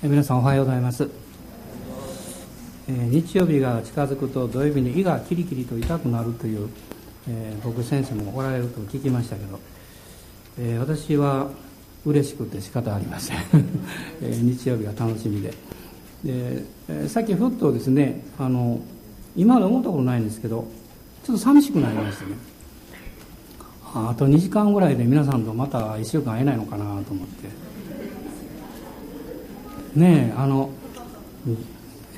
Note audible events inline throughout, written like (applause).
皆さんおはようございます、えー、日曜日が近づくと土曜日に胃がキリキリと痛くなるという、えー、僕先生もおられると聞きましたけど、えー、私は嬉しくて仕方ありません、(laughs) え日曜日が楽しみで。で、えさっきふっとですねあの今まで思ったことないんですけどちょっと寂しくなりましたね。あと2時間ぐらいで皆さんとまた1週間会えないのかなと思って。ねあの、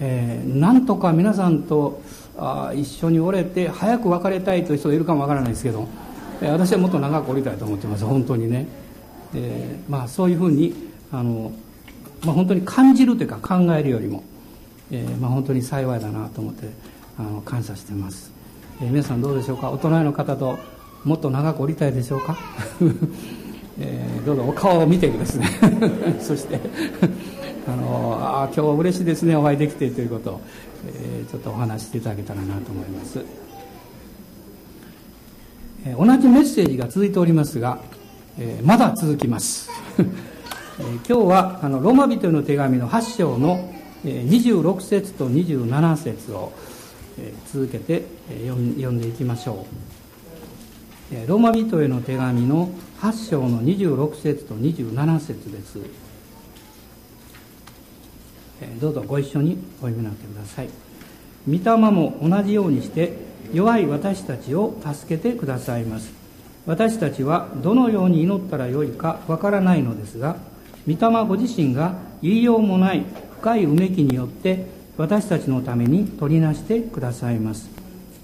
えー、なんとか皆さんとあ一緒におれて早く別れたいという人がいるかもわからないですけど、えー、私はもっと長くおりたいと思ってます本当にね、えー、まあ、そういうふうにあの、まあ、本当に感じるというか考えるよりも、えー、まあ、本当に幸いだなと思ってあの感謝してます、え皆さんどうでしょうか？大人の方ともっと長くおりたいでしょうか？(laughs) えー、どうぞお顔を見てですねそしてあのあ今日は嬉しいですねお会いできてということ。を、えー、ちょっとお話していただけたらなと思います、えー、同じメッセージが続いておりますが、えー、まだ続きます、(laughs) え今日はあのローマ人への手紙の8章の26節と27節を続けて読んでいきましょう。ローマ人への手紙の8章の26節と27節です。どうぞご一緒にお読みになってください。御霊も同じようにして弱い私たちを助けてくださいます。私たちはどのように祈ったらよいかわからないのですが御霊ご自身が言いようもない深いうめきによって私たちのために取りなしてくださいます。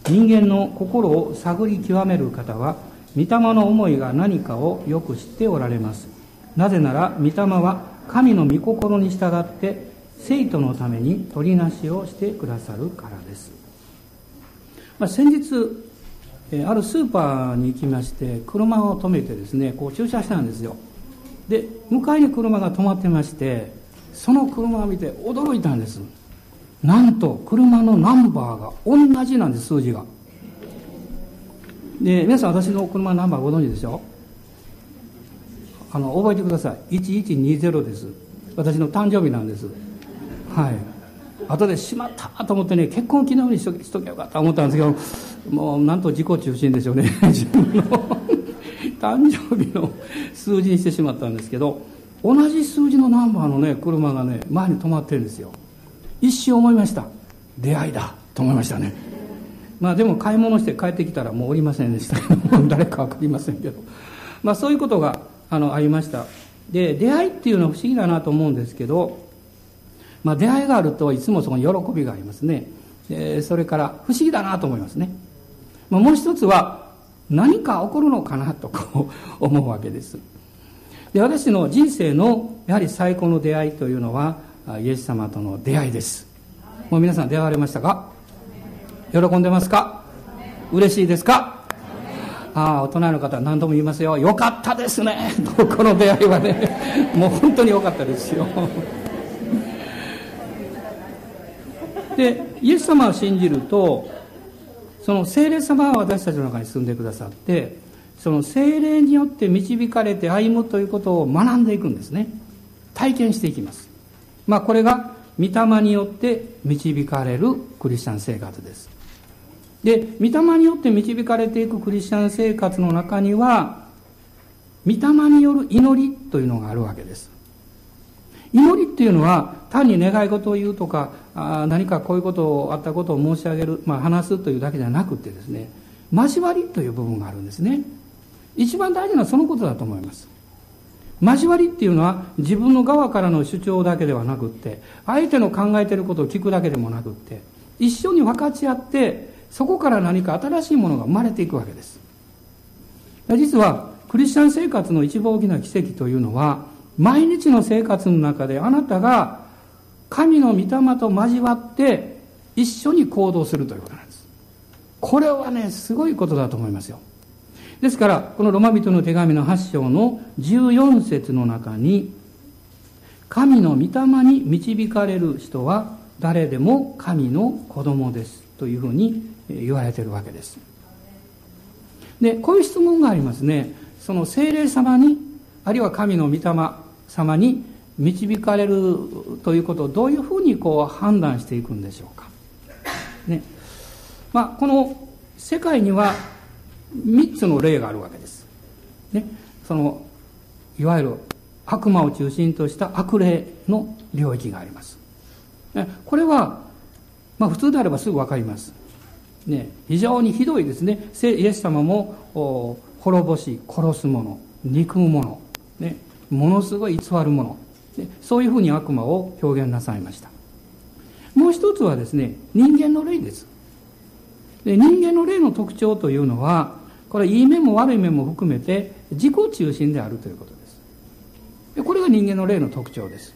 人間の心を探り極める方は御霊の思いが何かをよく知っておられます。なぜなら御霊は神の御心に従って生徒のために取りなしをしてくださるからです、まあ、先日あるスーパーに行きまして車を止めてですねこう駐車したんですよ。で向かいに車が止まってましてその車を見て驚いたんです。なんと車のナンバーが同じなんです数字が。で皆さん私の車のナンバーご存知でしょ？あの覚えてください。1120です。私の誕生日なんです。はい。後でしまったと思ってね結婚記念日にしとしときゃよかったと思ったんですけどもうなんと自己中心でしょうね。(laughs) 自分の (laughs) 誕生日の数字にしてしまったんですけど同じ数字のナンバーのね車がね前に止まってるんですよ。一瞬思いました。出会いだと思いましたね。まあでも買い物して帰ってきたらもうおりませんでした。(laughs) 誰か分かりませんけど。まあそういうことがあのありました。で出会いっていうのは不思議だなと思うんですけどまあ、出会いがあるといつもそこに喜びがありますね。えそれから不思議だなと思いますね。まあ、もう一つは何か起こるのかなとこう (laughs) 思うわけです。で私の人生のやはり最高の出会いというのはイエス様との出会いです。もう皆さん出会われましたか？喜んでますか？嬉しいですか？ああ、大人の方は何度も言いますよ。よかったですね。(laughs) この出会いはね、もう本当によかったですよ。でイエス様を信じるとその聖霊様は私たちの中に住んでくださってその聖霊によって導かれて歩むということを学んでいくんですね。体験していきます。まあこれが御霊によって導かれるクリスチャン生活です。で御霊によって導かれていくクリスチャン生活の中には御霊による祈りというのがあるわけです。祈りっていうのは単に願い事を言うとかあ何かこういうことをあったことを申し上げる、まあ、話すというだけじゃなくてですね交わりという部分があるんですね。一番大事なのはそのことだと思います。交わりっていうのは自分の側からの主張だけではなくって相手の考えていることを聞くだけでもなくって一緒に分かち合ってそこから何か新しいものが生まれていくわけです。実はクリスチャン生活の一番大きな奇跡というのは毎日の生活の中であなたが神の御霊と交わって一緒に行動するということなんです。これはね、すごいことだと思いますよ。ですから、このロマ人の手紙の8章の14節の中に、神の御霊に導かれる人は誰でも神の子供ですというふうに言われてるわけです。で、こういう質問がありますね。その精霊様に、あるいは神の御霊様に導かれるということをどういうふうにこう判断していくんでしょうか。ね。まあ、この世界には3つの例があるわけです。ね。その、いわゆる悪魔を中心とした悪霊の領域があります。ねこれは、まあ普通であればすぐわかります。ね、非常にひどいですね。イエス様も滅ぼし、殺す者、憎む者、ものすごい偽る者、ね、そういうふうに悪魔を表現なさいました。もう一つはですね、人間の霊です。で人間の霊の特徴というのは、これいい面も悪い面も含めて自己中心であるということです。でこれが人間の霊の特徴です。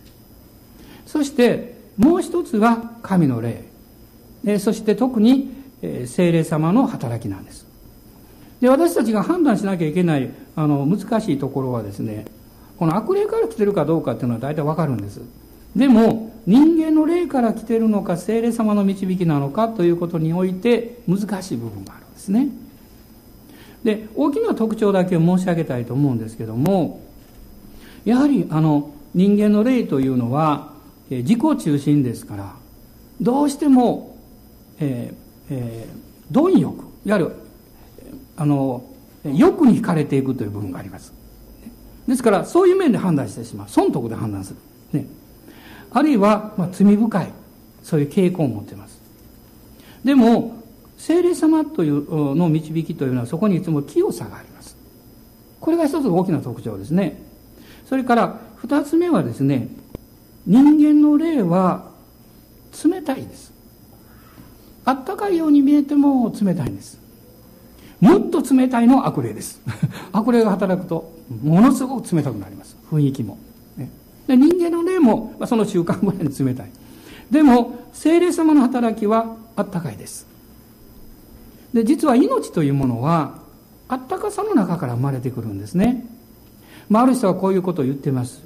そしてもう一つは神の霊。でそして特に精霊様の働きなんです。で、私たちが判断しなきゃいけないあの難しいところはですね、この悪霊から来てるかどうかっていうのは大体わかるんです。でも、人間の霊から来てるのか、精霊様の導きなのかということにおいて難しい部分があるんですね。で、大きな特徴だけを申し上げたいと思うんですけども、やはりあの人間の霊というのはえ自己中心ですから、どうしても、えーえー、貪欲、いわゆるあの欲に惹かれていくという部分がありますですからそういう面で判断してしまう。損得で判断する、ね、あるいは、まあ、罪深いそういう傾向を持っています。でも聖霊様というの導きというのはそこにいつも清さがあります。これが一つ大きな特徴ですね。それから二つ目はですね人間の霊は冷たいです。あったかいように見えても冷たいんです。もっと冷たいの悪霊です。(laughs) 悪霊が働くと、ものすごく冷たくなります。雰囲気も。ね、で人間の霊も、まあ、その習慣ぐらいに冷たい。でも、精霊様の働きはあったかいです。で、実は命というものは、あったかさの中から生まれてくるんですね。まあ、ある人はこういうことを言っています。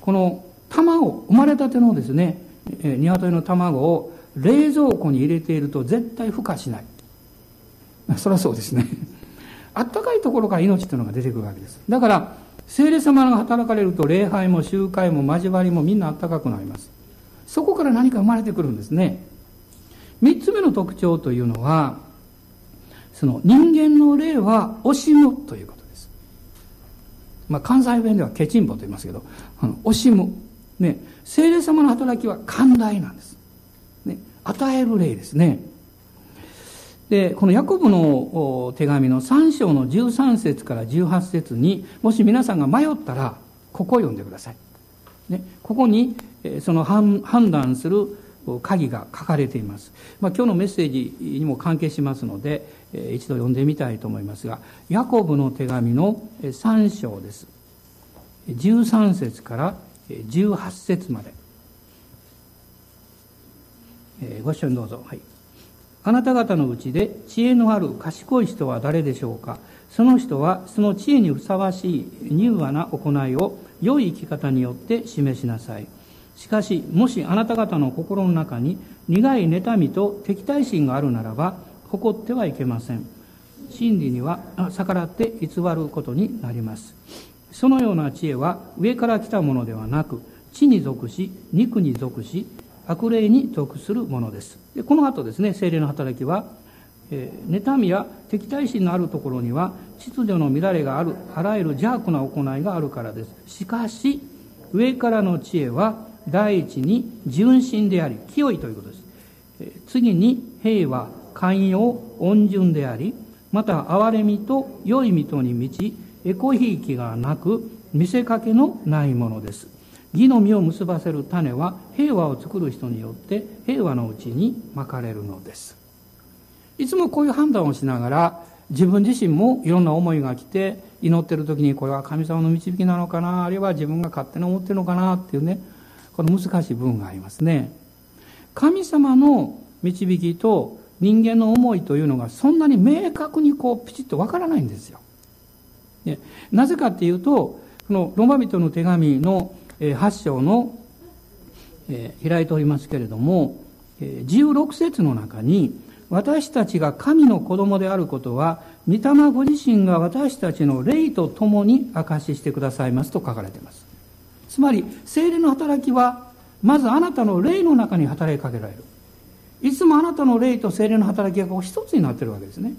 この卵、生まれたてのですね、鶏の卵を冷蔵庫に入れていると絶対孵化しない。そりゃそうですね。(laughs) あったかいところから命というのが出てくるわけです。だから、聖霊様が働かれると礼拝も集会も交わりもみんなあったかくなります。そこから何か生まれてくるんですね。三つ目の特徴というのは、その人間の霊は惜しむということです。まあ、関西弁ではケチンボと言いますけど、あの惜しむ。ね、聖霊様の働きは寛大なんです。ね、与える霊ですね。で、このヤコブの手紙の3章の13節から18節に、もし皆さんが迷ったら、ここを読んでください。ね、ここに、その判断する鍵が書かれています。まあ、今日のメッセージにも関係しますので、一度読んでみたいと思いますが、ヤコブの手紙の3章です。13節から18節まで。ご一緒にどうぞ。はい。あなた方のうちで知恵のある賢い人は誰でしょうか？その人はその知恵にふさわしい柔和な行いを良い生き方によって示しなさい。しかし、もしあなた方の心の中に苦い妬みと敵対心があるならば、誇ってはいけません。真理には逆らって偽ることになります。そのような知恵は上から来たものではなく、地に属し、肉に属し、悪霊に属するものです。でこの後ですね、精霊の働きは、えー、妬みや敵対心のあるところには秩序の乱れがある、あらゆる邪悪な行いがあるからです。しかし、上からの知恵は第一に純真であり、清いということです。えー、次に平和、寛容、温順であり、また憐れみと良い人に満ち、エコひいきがなく、見せかけのないものです。義の実を結ばせる種は平和を作る人によって平和のうちにまかれるのです。いつもこういう判断をしながら自分自身もいろんな思いが来て祈ってる時にこれは神様の導きなのかなあるいは自分が勝手に思ってるのかなっていうねこの難しい部分がありますね。神様の導きと人間の思いというのがそんなに明確にこうピチッとわからないんですよ、ね、なぜかっていうとこのロマ人の手紙の8章の、開いておりますけれども、えー、16節の中に、私たちが神の子供であることは、御霊ご自身が私たちの霊と共に証ししてくださいますと書かれています。つまり、精霊の働きは、まずあなたの霊の中に働きかけられるいつもあなたの霊と精霊の働きが一つになっているわけですね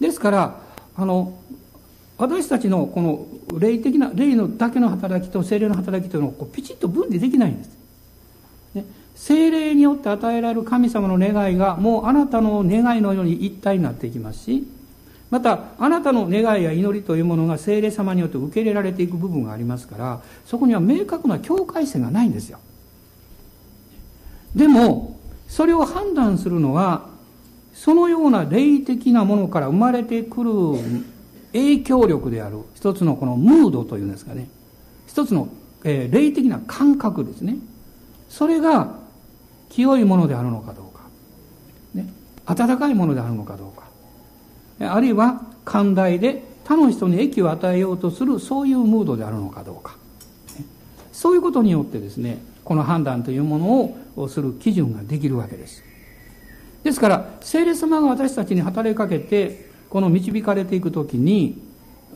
ですからあの私たちのこの霊的な霊のだけの働きと精霊の働きというのをこうピチッと分離できないんです、ね、精霊によって与えられる神様の願いがもうあなたの願いのように一体になっていきますしまたあなたの願いや祈りというものが精霊様によって受け入れられていく部分がありますからそこには明確な境界線がないんですよ。でもそれを判断するのはそのような霊的なものから生まれてくる影響力である一つのこのムードというんですかね。一つの、えー、霊的な感覚ですね。それが清いものであるのかどうか、ね、温かいものであるのかどうか。あるいは寛大で他の人に益を与えようとするそういうムードであるのかどうか。そういうことによってですねこの判断というものをする基準ができるわけです。ですから聖霊様が私たちに働きかけてこの導かれていくときに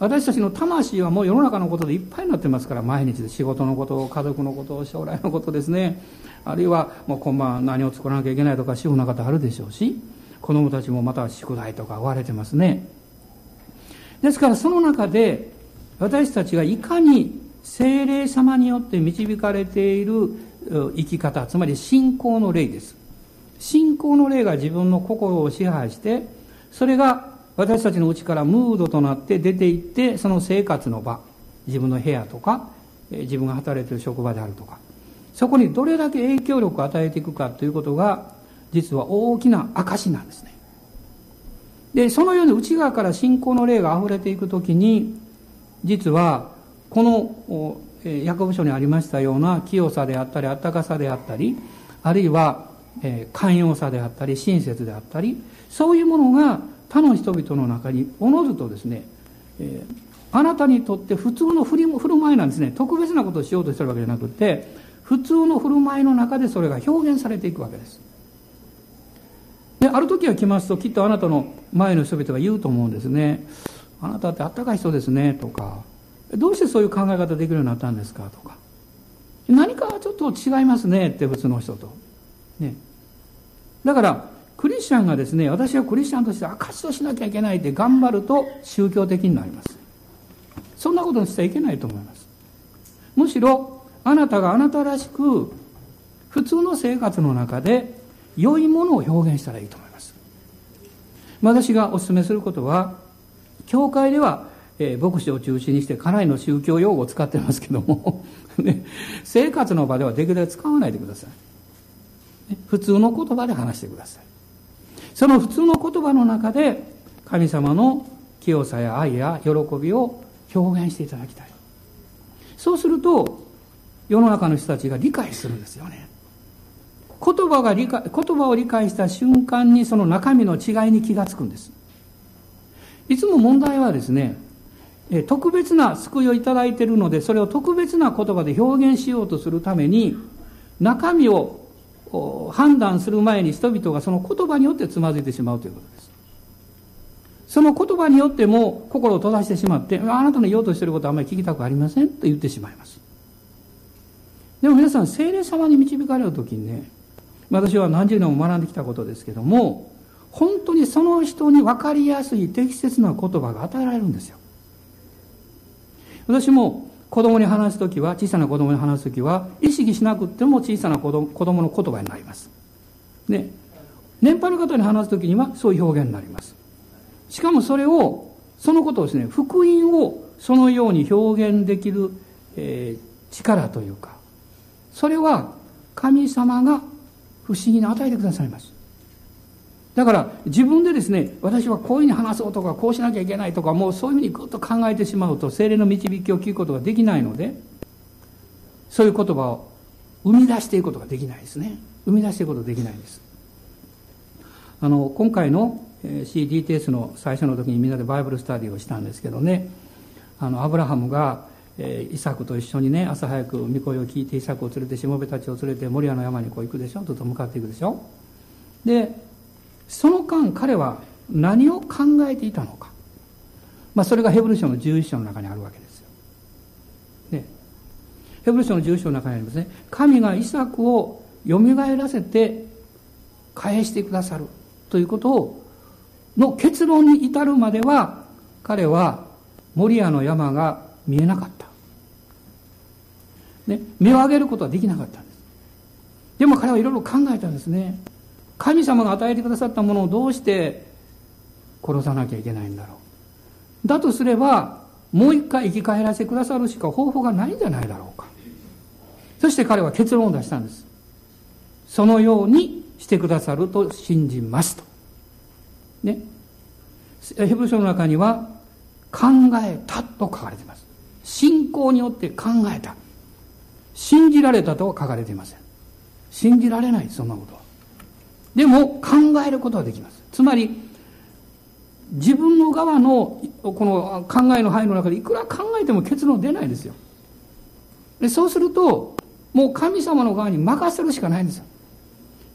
私たちの魂はもう世の中のことでいっぱいになってますから毎日で仕事のこと家族のこと将来のことですね。あるいはもう今晩何を作らなきゃいけないとか主婦の方あるでしょうし子供たちもまた宿題とか追われてますね。ですからその中で私たちがいかに精霊様によって導かれている生き方つまり信仰の霊です。信仰の霊が自分の心を支配してそれが私たちのうちからムードとなって出ていってその生活の場自分の部屋とか自分が働いている職場であるとかそこにどれだけ影響力を与えていくかということが実は大きな証なんですね。でそのように内側から信仰の霊が溢れていくときに実はこの役部書にありましたような清さであったり温かさであったりあるいは寛容さであったり親切であったりそういうものが他の人々の中におのずとですね、えー、あなたにとって普通の振り振る舞いなんですね。特別なことをしようとしてるわけじゃなくて普通の振る舞いの中でそれが表現されていくわけです。である時が来ますときっとあなたの前の人々が言うと思うんですね。あなたってあったかい人ですねとか。どうしてそういう考え方できるようになったんですかとか。何かちょっと違いますねって普通の人と。ね。だからクリスチャンがですね私はクリスチャンとして証しをしなきゃいけないって頑張ると宗教的になります。そんなことにしちゃいけないと思います。むしろあなたがあなたらしく普通の生活の中で良いものを表現したらいいと思います。私がお勧めすることは教会では、えー、牧師を中心にしてかなりの宗教用語を使ってますけども (laughs) ね、生活の場ではできるだけ使わないでください、普通の言葉で話してください。その普通の言葉の中で神様の清さや愛や喜びを表現していただきたいそうすると世の中の人たちが理解するんですよね言葉が理解、言葉を理解した瞬間にその中身の違いに気がつくんです。いつも問題はですね、特別な救いをいただいているので、それを特別な言葉で表現しようとするために、中身を判断する前に人々がその言葉によってつまずいてしまうということです。その言葉によっても心を閉ざしてしまって、あなたの言おうとしていることはあまり聞きたくありませんと言ってしまいます。でも皆さん、精霊様に導かれるときにね、私は何十年も学んできたことですけども本当にその人に分かりやすい適切な言葉が与えられるんですよ私も子供に話す時は小さな子供に話す時は意識しなくても小さな子供子供の言葉になります。で年配の方に話す時にはそういう表現になります。しかもそれをそのことをですね福音をそのように表現できる、えー、力というかそれは神様が不思議に与えてくださいます。だから自分でですね、私はこういうふうに話そうとか、こうしなきゃいけないとか、もうそういうふうにぐっと考えてしまうと、精霊の導きを聞くことができないので、そういう言葉を生み出していくことができないですね。生み出していくことができないんです。あの、今回の CDTS の最初の時にみんなでバイブルスタディをしたんですけどね、あの、アブラハムがえー、イサクと一緒にね朝早く御声を聞いてイサクを連れてしもべたちを連れてモリアの山にこう行くでしょ？とと向かっていくでしょ？でその間彼は何を考えていたのか、まあ、それがヘブル書の11章の中にあるわけですよ、ね、ヘブル書の住所の中にありますね神がイサクをよみがえらせて返してくださるということをの結論に至るまでは彼はモリアの山が見えなかった。ね、目を上げることはできなかったんです。でも彼はいろいろ考えたんですね。神様が与えてくださったものをどうして殺さなきゃいけないんだろう。だとすれば、もう一回生き返らせてくださるしか方法がないんじゃないだろうか。そして彼は結論を出したんです。そのようにしてくださると信じますと。ね。ヘブル書の中には、考えたと書かれています。信仰によって考えた。信じられたとは書かれていません。信じられない、そんなことは。でも、考えることはできます。つまり、自分の側のこの考えの範囲の中でいくら考えても結論出ないですよ。でそうすると、もう神様の側に任せるしかないんですよ。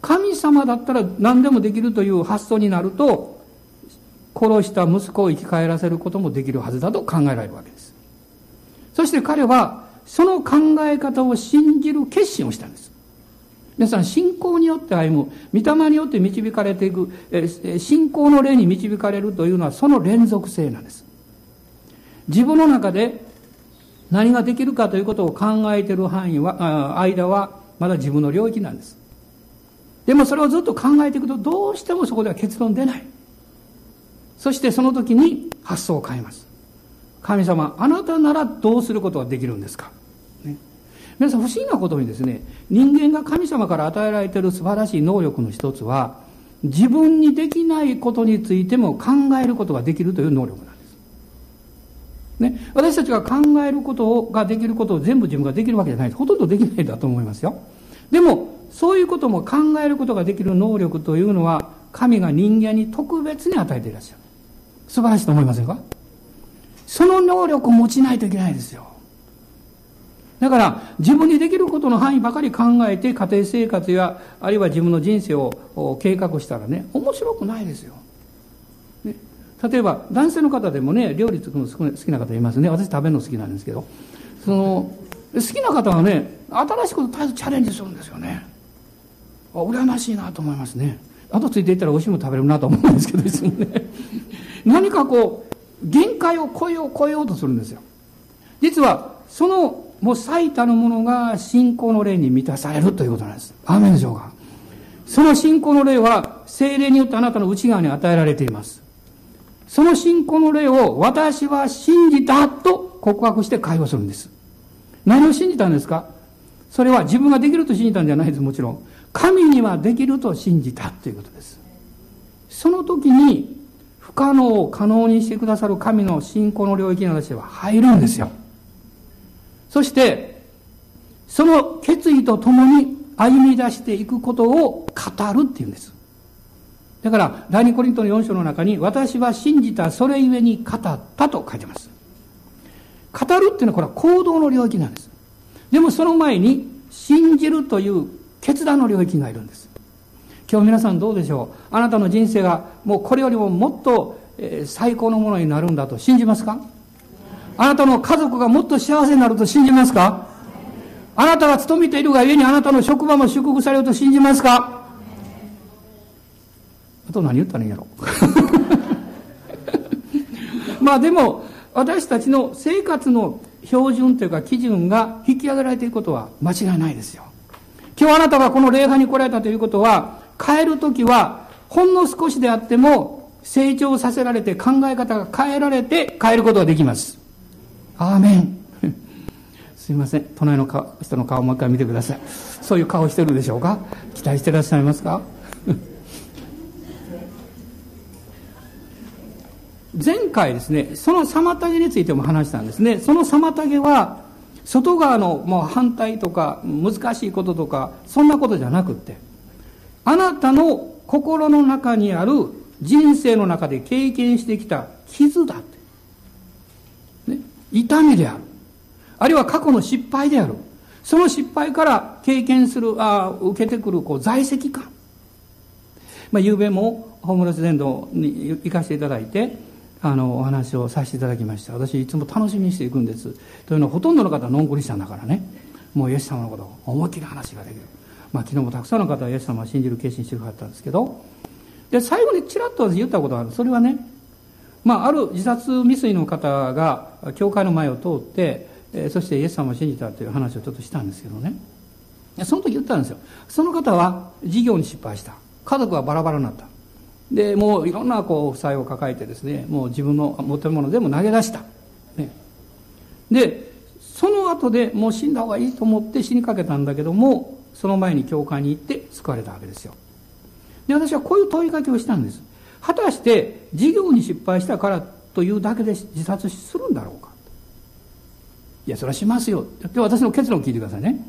神様だったら何でもできるという発想になると、殺した息子を生き返らせることもできるはずだと考えられるわけです。そして彼は、その考え方を信じる決心をしたんです。皆さん、信仰によって歩む、御霊によって導かれていく、信仰の霊に導かれるというのはその連続性なんです。自分の中で何ができるかということを考えている範囲は、間はまだ自分の領域なんです。でもそれをずっと考えていくとどうしてもそこでは結論出ない。そしてその時に発想を変えます。神様、あなたならどうすることができるんですか？皆さん不思議なことにですね、人間が神様から与えられている素晴らしい能力の一つは、自分にできないことについても考えることができるという能力なんです。ね、私たちが考えることができることを全部自分ができるわけじゃないです。ほとんどできないんだと思いますよ。でも、そういうことも考えることができる能力というのは、神が人間に特別に与えていらっしゃる。素晴らしいと思いませんか？その能力を持ちないといけないですよ。だから自分にできることの範囲ばかり考えて家庭生活やあるいは自分の人生を計画したらね面白くないですよ、ね、例えば男性の方でもね料理作るの好きな方いますね。私食べるの好きなんですけど。その好きな方はね新しいこと絶えずチャレンジするんですよね。あ羨ましいなと思いますね。あとついていったら美味しいもの食べるなと思うんですけどいつもね。(laughs) 何かこう限界を超えよう超えようとするんですよ。実はそのもう最たるものが信仰の霊に満たされるということなんです。アーメンでしょうか。その信仰の霊は精霊によってあなたの内側に与えられています。その信仰の霊を私は信じたと告白して会話するんです。何を信じたんですか？それは自分ができると信じたんじゃないです、もちろん。神にはできると信じたということです。その時に不可能を可能にしてくださる神の信仰の領域に私は入るんですよ。そして、その決意とともに歩み出していくことを語るっていうんです。だから、第二コリントの4章の中に、私は信じた、それゆえに語ったと書いてます。語るっていうのはこれは行動の領域なんです。でもその前に、信じるという決断の領域がいるんです。今日皆さんどうでしょう？あなたの人生がもうこれよりももっと、最高のものになるんだと信じますか？あなたの家族がもっと幸せになると信じますか？あなたが勤めているがゆえにあなたの職場も祝福されると信じますか？あと何言ったらいいやろ？(laughs) まあでも私たちの生活の標準というか基準が引き上げられていることは間違いないですよ。今日あなたがこの礼拝に来られたということは帰る時はほんの少しであっても成長させられて考え方が変えられて帰ることができます。アーメン。すいません。隣の人の顔をもう一回見てください。そういう顔してるでしょうか？期待してらっしゃいますか？前回ですねその妨げについても話したんですね。その妨げは外側のもう反対とか難しいこととかそんなことじゃなくってあなたの心の中にある人生の中で経験してきた傷だ痛みである。あるいは過去の失敗である。その失敗から経験する、あ受けてくるこう在籍感。まあ、昨べもホームレス伝道に行かせていただいて、あの、お話をさせていただきました。私いつも楽しみにしていくんです。というのはほとんどの方はノンクリスチャンだからね。もうイエス様のことを思いっきり話ができる。まあ昨日もたくさんの方はイエス様を信じる決心してくださったんですけど、で、最後にちらっと言ったことがある。それはね、まあある自殺未遂の方が教会の前を通って、えそしてイエス様を信じたという話をちょっとしたんですけどね。その時言ったんですよ。その方は事業に失敗した。家族はバラバラになった。で、もういろんなこう負債を抱えてですね、もう自分の持ってるもの全部投げ出した。ね。で、その後でもう死んだ方がいいと思って死にかけたんだけども、その前に教会に行って救われたわけですよ。で、私はこういう問いかけをしたんです。果たして事業に失敗したからというだけで自殺するんだろうか。いや、それはしますよ。で、私の結論を聞いてくださいね。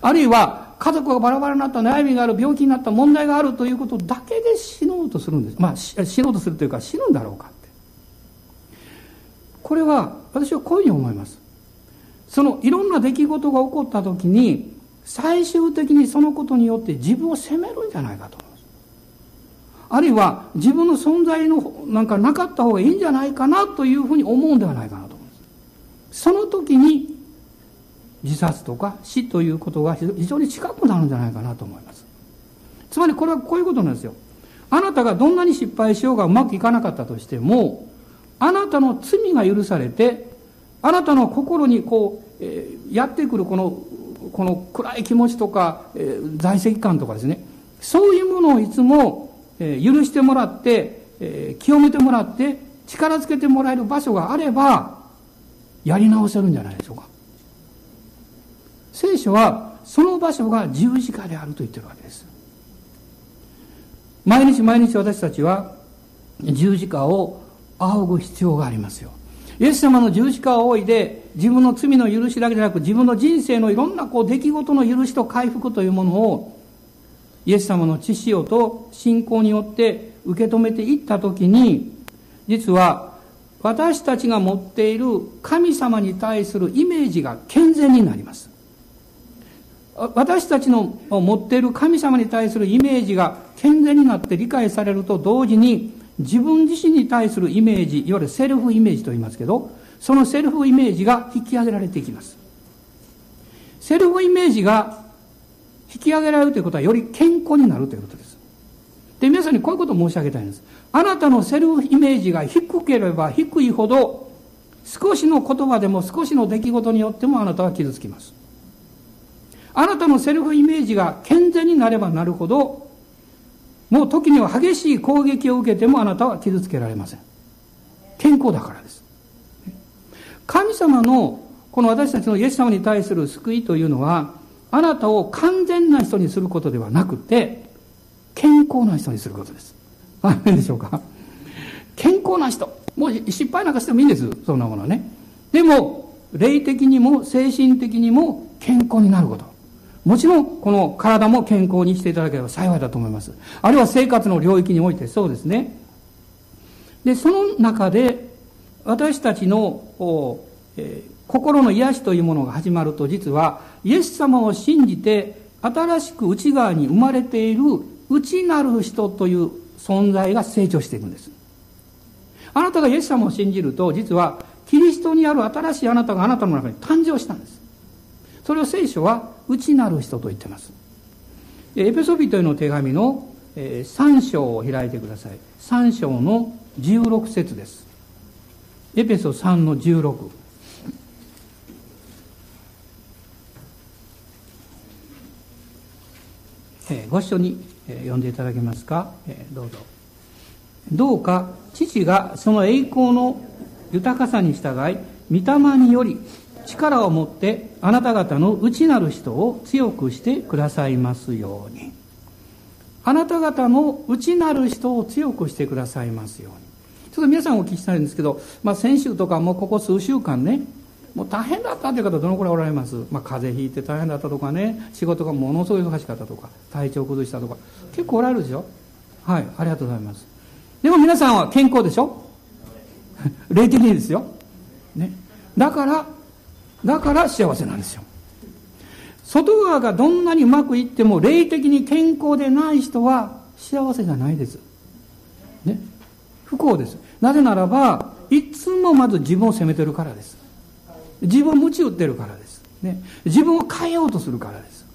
あるいは、家族がバラバラになった、悩みがある、病気になった、問題があるということだけで死のうとするんです。まあ、死のうとするというか、死ぬんだろうかって。これは、私はこういうふうに思います。その、いろんな出来事が起こった時に、最終的にそのことによって自分を責めるんじゃないかと思います。あるいは、自分の存在の、なんかなかった方がいいんじゃないかなというふうに思うんではないかなと思います。その時に、自殺とか死ということが非常に近くなるんじゃないかなと思います。つまりこれはこういうことなんですよ。あなたがどんなに失敗しようがうまくいかなかったとしても、あなたの罪が許されて、あなたの心にこう、えー、やってくるこの、この暗い気持ちとか、えー、在籍感とかですね、そういうものをいつも、え、許してもらって、え、清めてもらって、力づけてもらえる場所があれば、やり直せるんじゃないでしょうか。聖書はその場所が十字架であると言ってるわけです。毎日毎日私たちは十字架を仰ぐ必要がありますよ。イエス様の十字架を仰いで自分の罪の許しだけでなく自分の人生のいろんなこう出来事の許しと回復というものをイエス様の知識をと信仰によって受け止めていったときに実は私たちが持っている神様に対するイメージが健全になります。私たちの持っている神様に対するイメージが健全になって理解されると同時に自分自身に対するイメージ、いわゆるセルフイメージと言いますけど、そのセルフイメージが引き上げられていきます。セルフイメージが引き上げられるということはより健康になるということです。で、皆さんにこういうことを申し上げたいんです。あなたのセルフイメージが低ければ低いほど、少しの言葉でも少しの出来事によってもあなたは傷つきます。あなたのセルフイメージが健全になればなるほど、もう時には激しい攻撃を受けてもあなたは傷つけられません。健康だからです。神様のこの私たちのイエス様に対する救いというのは、あなたを完全な人にすることではなくて、健康な人にすることです。あるんでしょうか？健康な人。もう失敗なんかしてもいいんです。そんなものはね。でも、霊的にも精神的にも健康になること。もちろん、この体も健康にしていただければ幸いだと思います。あるいは生活の領域においてそうですね。で、その中で、私たちの、えー、心の癒しというものが始まると、実は、イエス様を信じて、新しく内側に生まれている内なる人という存在が成長していくんです。あなたがイエス様を信じると、実は、キリストにある新しいあなたがあなたの中に誕生したんです。それを聖書は内なる人と言ってます。エペソビトへの手紙の3章を開いてください。3章の16節です。エペソ3の16。ご一緒に読んでいただけますか？どうぞ。どうか父がその栄光の豊かさに従い、御霊により力を持ってあなた方の内なる人を強くしてくださいますように。あなた方の内なる人を強くしてくださいますように。ちょっと皆さんお聞きしたいんですけど、まあ、先週とかもうここ数週間ね、もう大変だったという方どのくらいおられます？まあ、風邪ひいて大変だったとかね、仕事がものすごい忙しかったとか、体調崩したとか、結構おられるでしょ？はい、ありがとうございます。でも皆さんは健康でしょ？(laughs) 霊的にですよ。ね。だから、だから幸せなんですよ。外側がどんなにうまくいっても霊的に健康でない人は幸せじゃないです。ね。不幸です。なぜならば、いつもまず自分を責めてるからです。自分を鞭打ってるからです。ね、自分を変えようとするからです。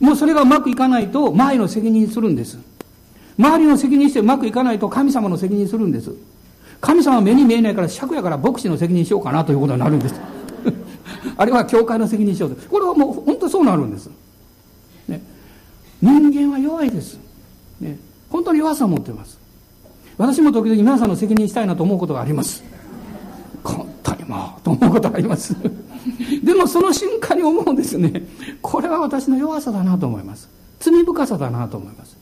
もうそれがうまくいかないと周りの責任するんです。周りの責任してうまくいかないと神様の責任するんです。神様は目に見えないから尺やから牧師の責任しようかなということになるんです。(laughs) あるいは教会の責任しようと。これはもう本当そうなるんです。ね、人間は弱いです。ね、本当に弱さを持ってます。私も時々皆さんの責任したいなと思うことがあります。本当にもう、と思うことがあります？(laughs) でもその瞬間に思うんですね。これは私の弱さだなと思います。罪深さだなと思います。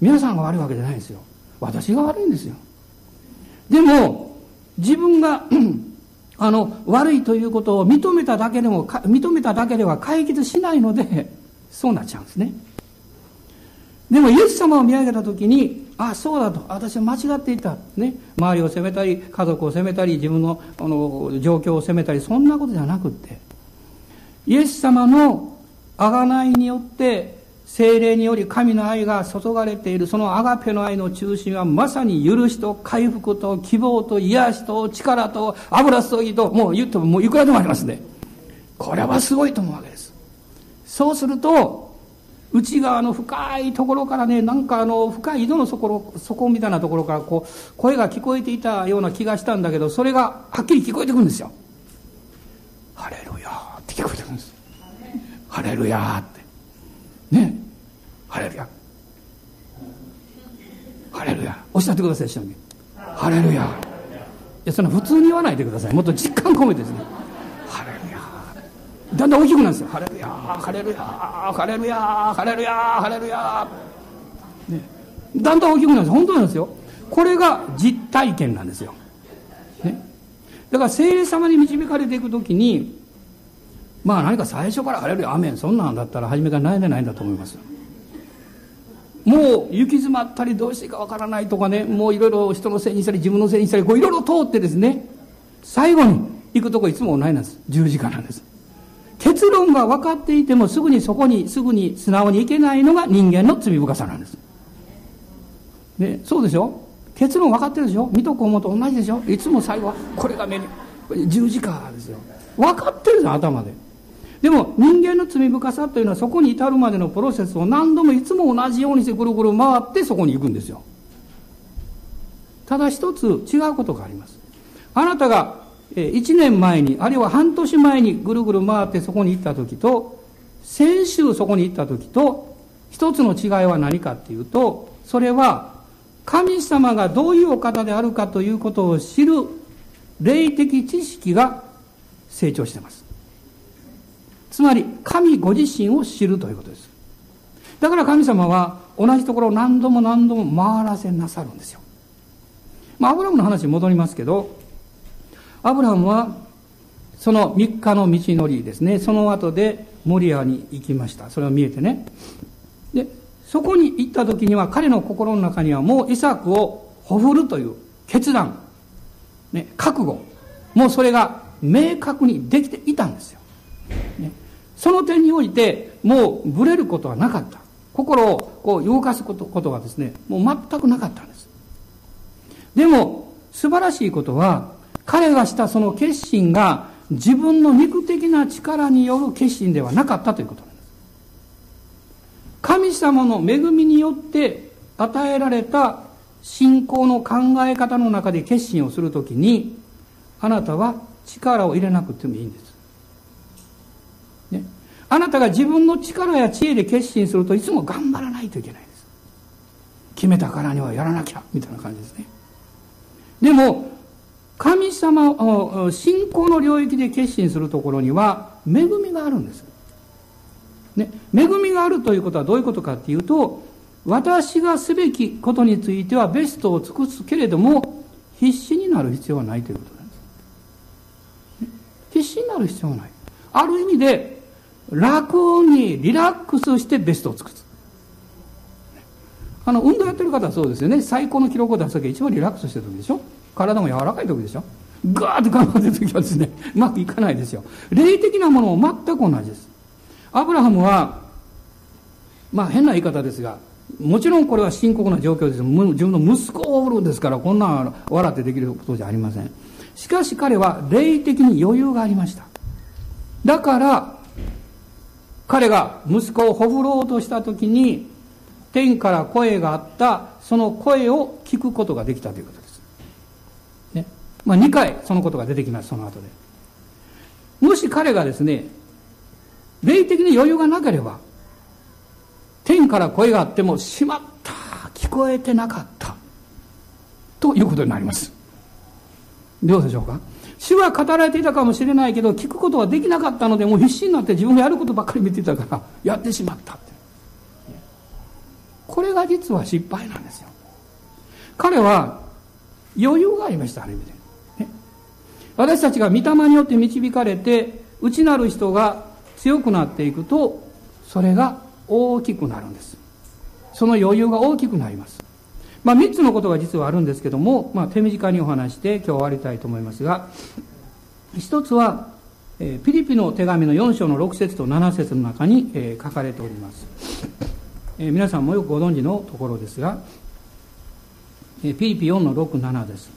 皆さんが悪いわけじゃないんですよ。私が悪いんですよ。でも、自分が (clears throat) あの、悪いということを認めただけでも、認めただけでは解決しないので、そうなっちゃうんですね。でも、イエス様を見上げたときに、あ、そうだと、私は間違っていた。ね。周りを責めたり、家族を責めたり、自分のあの状況を責めたり、そんなことじゃなくって、イエス様の贖いによって、精霊により神の愛が注がれているそのアガペの愛の中心はまさに許しと回復と希望と癒しと力と油注ぎともう言ってももういくらでもありますね。これはすごいと思うわけです。そうすると、内側の深いところからね、なんかあの深い井戸の底底みたいなところからこう声が聞こえていたような気がしたんだけど、それがはっきり聞こえてくるんですよ。ハレルヤって聞こえてくるんです。ハレルヤって。ね。ハレルヤハレルヤおっしゃってください一緒にハレルヤいやそんな普通に言わないでくださいもっと実感込めてですねだんだん大きくなるんですよ。ハレルヤハレルヤハレルヤハレルヤハレルヤね。だんだん大きくなるんです本当なんですよ。これが実体験なんですよ、ね、だから聖霊様に導かれていくときにまあ何か最初から「ハレルヤアメン」そんなんだったら初めから悩んでないんだと思いますもう行き詰まったりどうしていいかわからないとかね、もういろいろ人のせいにしたり自分のせいにしたり、こういろいろ通ってですね、最後に行くとこいつも同じなんです。十字架なんです。結論が分かっていてもすぐにそこに、すぐに素直に行けないのが人間の罪深さなんです。ね、そうでしょ結論分かってるでしょ？水戸黄門と同じでしょ？いつも最後はこれが目に、十字架ですよ。分かってるじゃん、頭で。でも人間の罪深さというのはそこに至るまでのプロセスを何度もいつも同じようにしてぐるぐる回ってそこに行くんですよ。ただ一つ違うことがあります。あなたが1年前に、あるいは半年前にぐるぐる回ってそこに行った時と、先週そこに行った時と、一つの違いは何かっていうと、それは神様がどういうお方であるかということを知る霊的知識が成長しています。つまり神ご自身を知るということですだから神様は同じところを何度も何度も回らせなさるんですよまあアブラムの話に戻りますけどアブラムはその3日の道のりですね。その後でモリアに行きました。それが見えてね。でそこに行った時には彼の心の中にはもうイサクをほふるという決断、ね、覚悟。もうそれが明確にできていたんですよ、ね、その点において、もうぶれることはなかった。心をこう動かすことことはですね、もう全くなかったんです。でも、素晴らしいことは、彼がしたその決心が自分の肉的な力による決心ではなかったということなんです。神様の恵みによって与えられた信仰の考え方の中で決心をするときに、あなたは力を入れなくてもいいんです。ね、あなたが自分の力や知恵で決心するといつも頑張らないといけないです決めたからにはやらなきゃみたいな感じですねでも神様を信仰の領域で決心するところには恵みがあるんです、ね、恵みがあるということはどういうことかっていうと私がすべきことについてはベストを尽くすけれども必死になる必要はないということなんです。必死になる必要はない。ある意味で楽にリラックスしてベストを尽くす。あの運動やってる方はそうですよね。最高の記録を出す時一番リラックスしてる時でしょ。体も柔らかい時でしょ？ガーって頑張ってる時はですね (laughs) うまくいかないですよ。霊的なものも全く同じです。アブラハムはまあ変な言い方ですがもちろんこれは深刻な状況です。自分の息子をおるんですからこんな笑ってできることじゃありません。しかし彼は霊的に余裕がありました。だから彼が息子をほぐろうとした時に天から声があったその声を聞くことができたということ。まあ2回そのことが出てきます、その後で。もし彼がですね、霊的に余裕がなければ、天から声があっても、しまった、聞こえてなかった、ということになります。どうでしょうか？主は語られていたかもしれないけど、聞くことはできなかったので、もう必死になって自分がやることばっかり見てたから、やってしまったって。これが実は失敗なんですよ。彼は余裕がありました、ある意味で。私たちが御霊によって導かれて、内なる人が強くなっていくと、それが大きくなるんです。その余裕が大きくなります。まあ、3つのことが実はあるんですけども、まあ、手短にお話して今日終わりたいと思いますが、一つは、え、ピリピの手紙の4章の6節と7節の中に、え、書かれております、え、皆さんもよくご存知のところですが、え、ピリピ4の67です、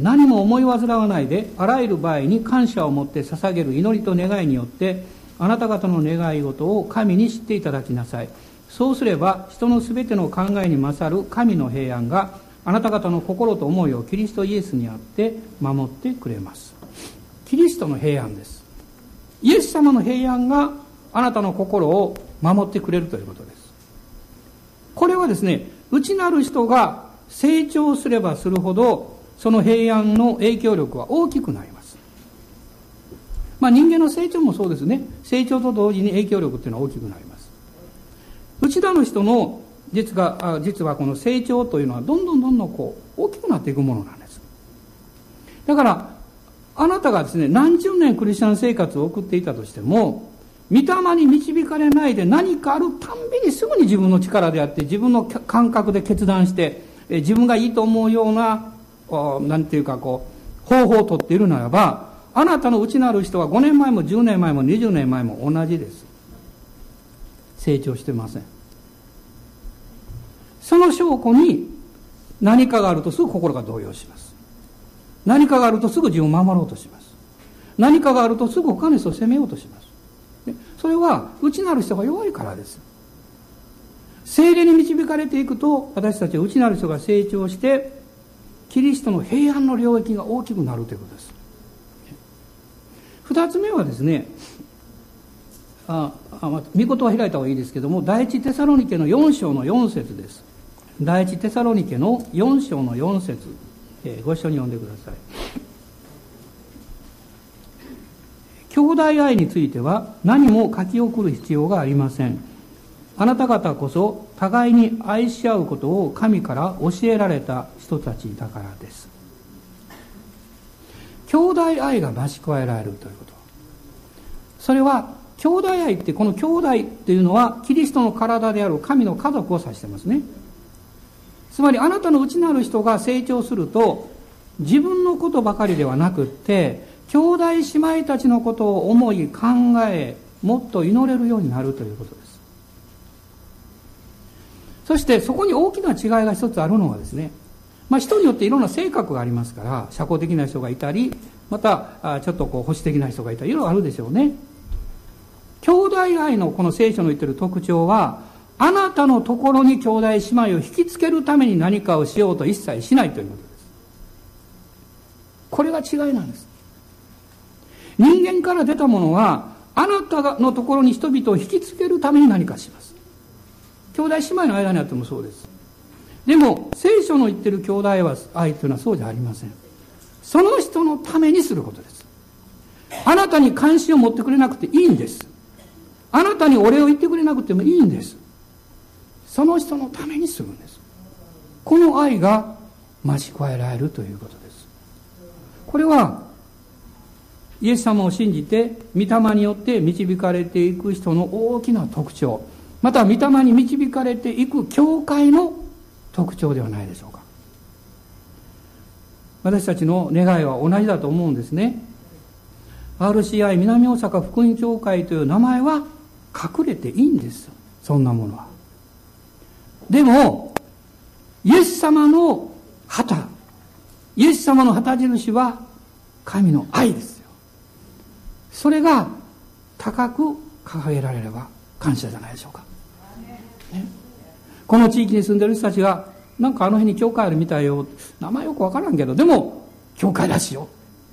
何も思い煩わないであらゆる場合に感謝を持って捧げる祈りと願いによってあなた方の願い事を神に知っていただきなさい。そうすれば人の全ての考えに勝る神の平安があなた方の心と思いをキリストイエスにあって守ってくれます。キリストの平安です。イエス様の平安があなたの心を守ってくれるということです。これはですね内なる人が成長すればするほどその平安の影響力は大きくなります。まあ人間の成長もそうですね。成長と同時に影響力っていうのは大きくなります。内田の人の実が実はこの成長というのはどんどんどんどんこう大きくなっていくものなんです。だからあなたがですね何十年クリスチャン生活を送っていたとしても御霊に導かれないで何かあるたんびにすぐに自分の力であって自分の感覚で決断して自分がいいと思うような何ていうかこう方法をとっているならばあなたの内なる人は5年前も10年前も20年前も同じです。成長してません。その証拠に何かがあるとすぐ心が動揺します。何かがあるとすぐ自分を守ろうとします。何かがあるとすぐ他の人を責めようとします。それは内なる人が弱いからです。精霊に導かれていくと私たちは内なる人が成長してキリストの平安の領域が大きくなるということです。二つ目はですねああ、まあ、見事は開いた方がいいですけども第一テサロニケの4章の4節です。第一テサロニケの4章の4節、えー、ご一緒に読んでください。兄弟愛については何も書き送る必要がありません。あなた方こそ互いに愛し合うことを神から教えられた人たちだからです。兄弟愛が増し加えられるということ。それは兄弟愛ってこの兄弟っていうのはキリストの体である神の家族を指してますね。つまりあなたの内なる人が成長すると自分のことばかりではなくって兄弟姉妹たちのことを思い考えもっと祈れるようになるということです。そしてそこに大きな違いが一つあるのはですねまあ、人によっていろんな性格がありますから社交的な人がいたりまたちょっとこう保守的な人がいたりいろいろあるでしょうね兄弟愛のこの聖書の言ってる特徴は、あなたのところに兄弟姉妹を引きつけるために何かをしようと一切しないということです。これが違いなんです。人間から出たものは、あなたのところに人々を引きつけるために何かします。兄弟姉妹の間にあってもそうです。でも、聖書の言ってる兄弟は愛というのはそうじゃありません。その人のためにすることです。あなたに関心を持ってくれなくていいんです。あなたにお礼を言ってくれなくてもいいんですその人のためにするんですこの愛が増し加えられるということですこれはイエス様を信じて御霊によって導かれていく人の大きな特徴また御霊に導かれていく教会の特徴ではないでしょうか。私たちの願いは同じだと思うんですね。RCI 南大阪福音教会という名前は隠れていいんです。そんなものは。でもイエス様の旗イエス様の旗印は神の愛ですよ。それが高く掲げられれば感謝じゃないでしょうか、ね、この地域に住んでる人たちがなんかあの辺に教会あるみたいよ。名前よくわからんけどでも教会らしいよ。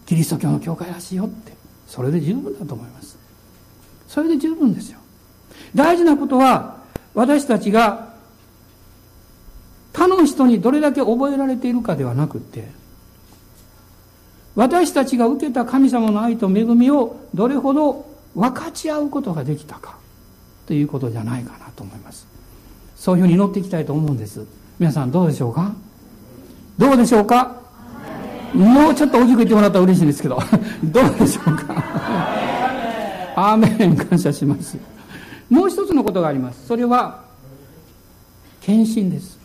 キリスト教の教会らしいよって。それで十分だと思います。それで十分ですよ。大事なことは私たちが他の人にどれだけ覚えられているかではなくて私たちが受けた神様の愛と恵みをどれほど分かち合うことができたか。ということじゃないかなと思います。そういうふうに祈っていきたいと思うんです。皆さんどうでしょうか？どうでしょうか？もうちょっと大きく言ってもらったら嬉しいんですけど。(laughs) どうでしょうか？アーメン感謝します。もう一つのことがあります。それは献身です。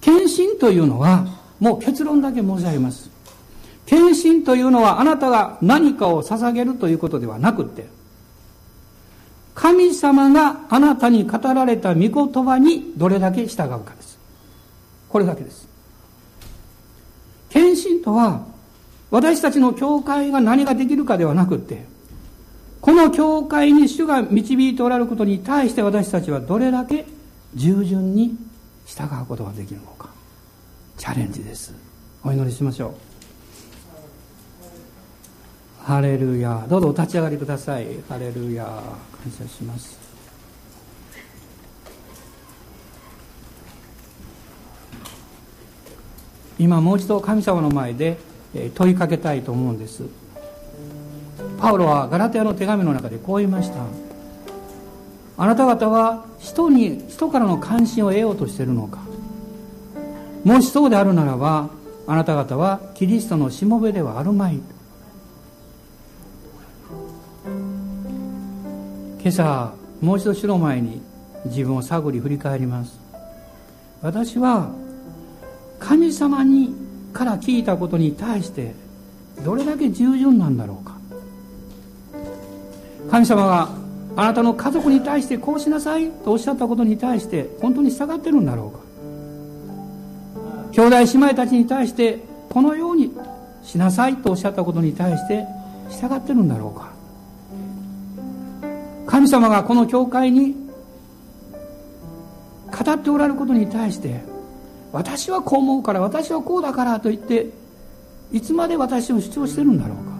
献身というのはもう結論だけ申し上げます。献身というのはあなたが何かを捧げるということではなくって神様があなたに語られた御言葉にどれだけ従うかです。これだけです。献身とは私たちの教会が何ができるかではなくってこの教会に主が導いておられることに対して私たちはどれだけ従順に従うことができるのか。チャレンジです。お祈りしましょう。ハレルヤ。どうぞお立ち上がりください。ハレルヤ。感謝します。今もう一度神様の前で問いかけたいと思うんです。パウロはガラテヤの手紙の中でこう言いました。あなた方は人に人からの関心を得ようとしているのか。もしそうであるならばあなた方はキリストのしもべではあるまい。今朝もう一度主の前に自分を探り振り返ります。私は神様にから聞いたことに対してどれだけ従順なんだろうか。神様があなたの家族に対してこうしなさいとおっしゃったことに対して本当に従ってるんだろうか。兄弟姉妹たちに対してこのようにしなさいとおっしゃったことに対して従ってるんだろうか。神様がこの教会に語っておられることに対して私はこう思うから私はこうだからと言っていつまで私を主張してるんだろうか。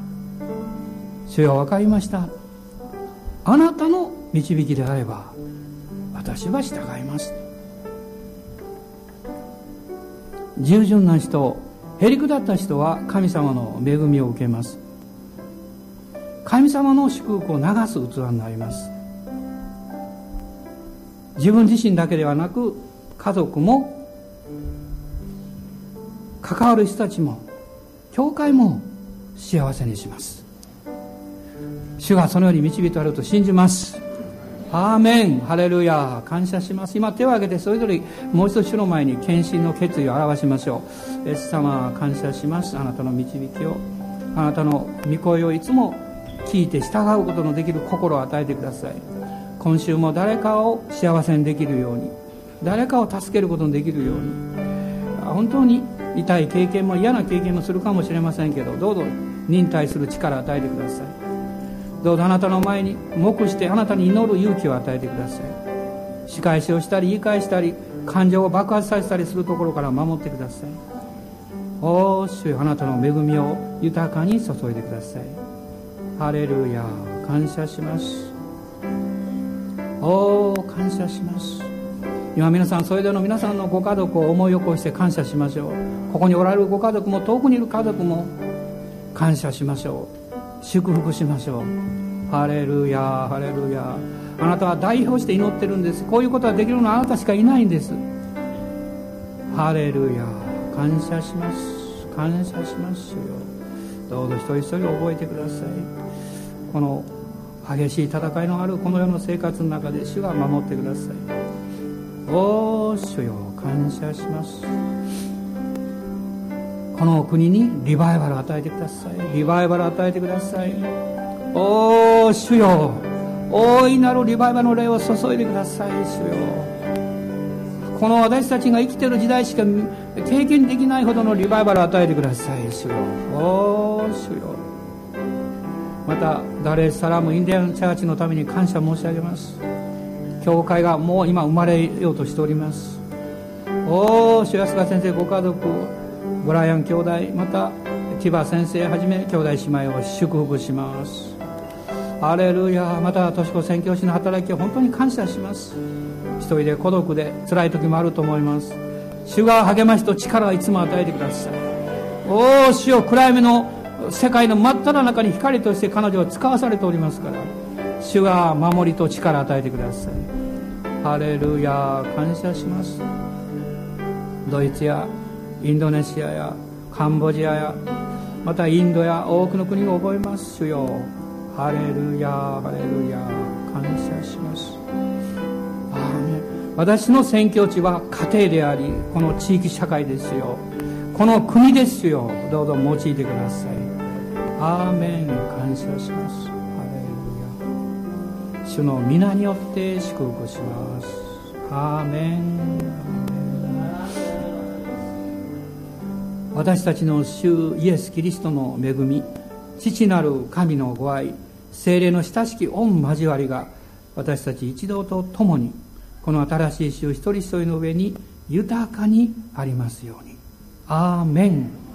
主よ分かりました。あなたの導きであれば私は従います。従順な人へりくだった人は神様の恵みを受けます。神様の祝福を流す器になります。自分自身だけではなく家族も関わる人たちも教会も幸せにします。主がそのように導いてあると信じます。アーメン。ハレルヤ。感謝します。今手を挙げてそれぞれもう一度主の前に献身の決意を表しましょう。イエス様感謝します。あなたの導きを。あなたの御声をいつも聞いて従うことのできる心を与えてください。今週も誰かを幸せにできるように誰かを助けることのできるように本当に痛い経験も嫌な経験もするかもしれませんけどどうぞ忍耐する力を与えてください。どうぞあなたの前に黙してあなたに祈る勇気を与えてください。仕返しをしたり言い返したり感情を爆発させたりするところから守ってください。おお主よあなたの恵みを豊かに注いでください。ハレルヤ感謝します。おお感謝します。今皆さんそれぞれの皆さんのご家族を思い起こして感謝しましょう。ここにおられるご家族も遠くにいる家族も感謝しましょう。祝福しましょう。ハレルヤハレルヤあなたは代表して祈ってるんです。こういうことができるのはあなたしかいないんです。ハレルヤ感謝します。感謝しますよ。どうぞ一人一人覚えてください。この激しい戦いのあるこの世の生活の中で主が守ってください。おー主よ感謝します。この国にリバイバルを与えてください。リバイバルを与えてください。おお主よ大いなるリバイバルの霊を注いでください。主よこの私たちが生きている時代しか経験できないほどのリバイバルを与えてください。主よおお主よ。またダレーサラムインディアンチャーチのために感謝申し上げます。教会がもう今生まれようとしております。おお主安川先生ご家族ブライアン兄弟またティバ先生はじめ兄弟姉妹を祝福します。アレルヤまた敏子宣教師の働きを本当に感謝します。一人で孤独で辛い時もあると思います。主が励ましと力をいつも与えてください。おお主よ暗闇の世界の真っ只中に光として彼女は使わされておりますから主が守りと力を与えてください。ハレルヤ感謝します。ドイツやインドネシアやカンボジアやまたインドや多くの国を覚えます。主よハレルヤハレルヤ感謝します。あね私の宣教地は家庭でありこの地域社会ですよ。この国ですよ。どうぞ用いてください。アーメン感謝します。ハレルヤ主の皆によって祝福します。アーメン私たちの主イエス・キリストの恵み父なる神のご愛精霊の親しき御交わりが私たち一同と共にこの新しい週一人一人の上に豊かにありますように。アーメン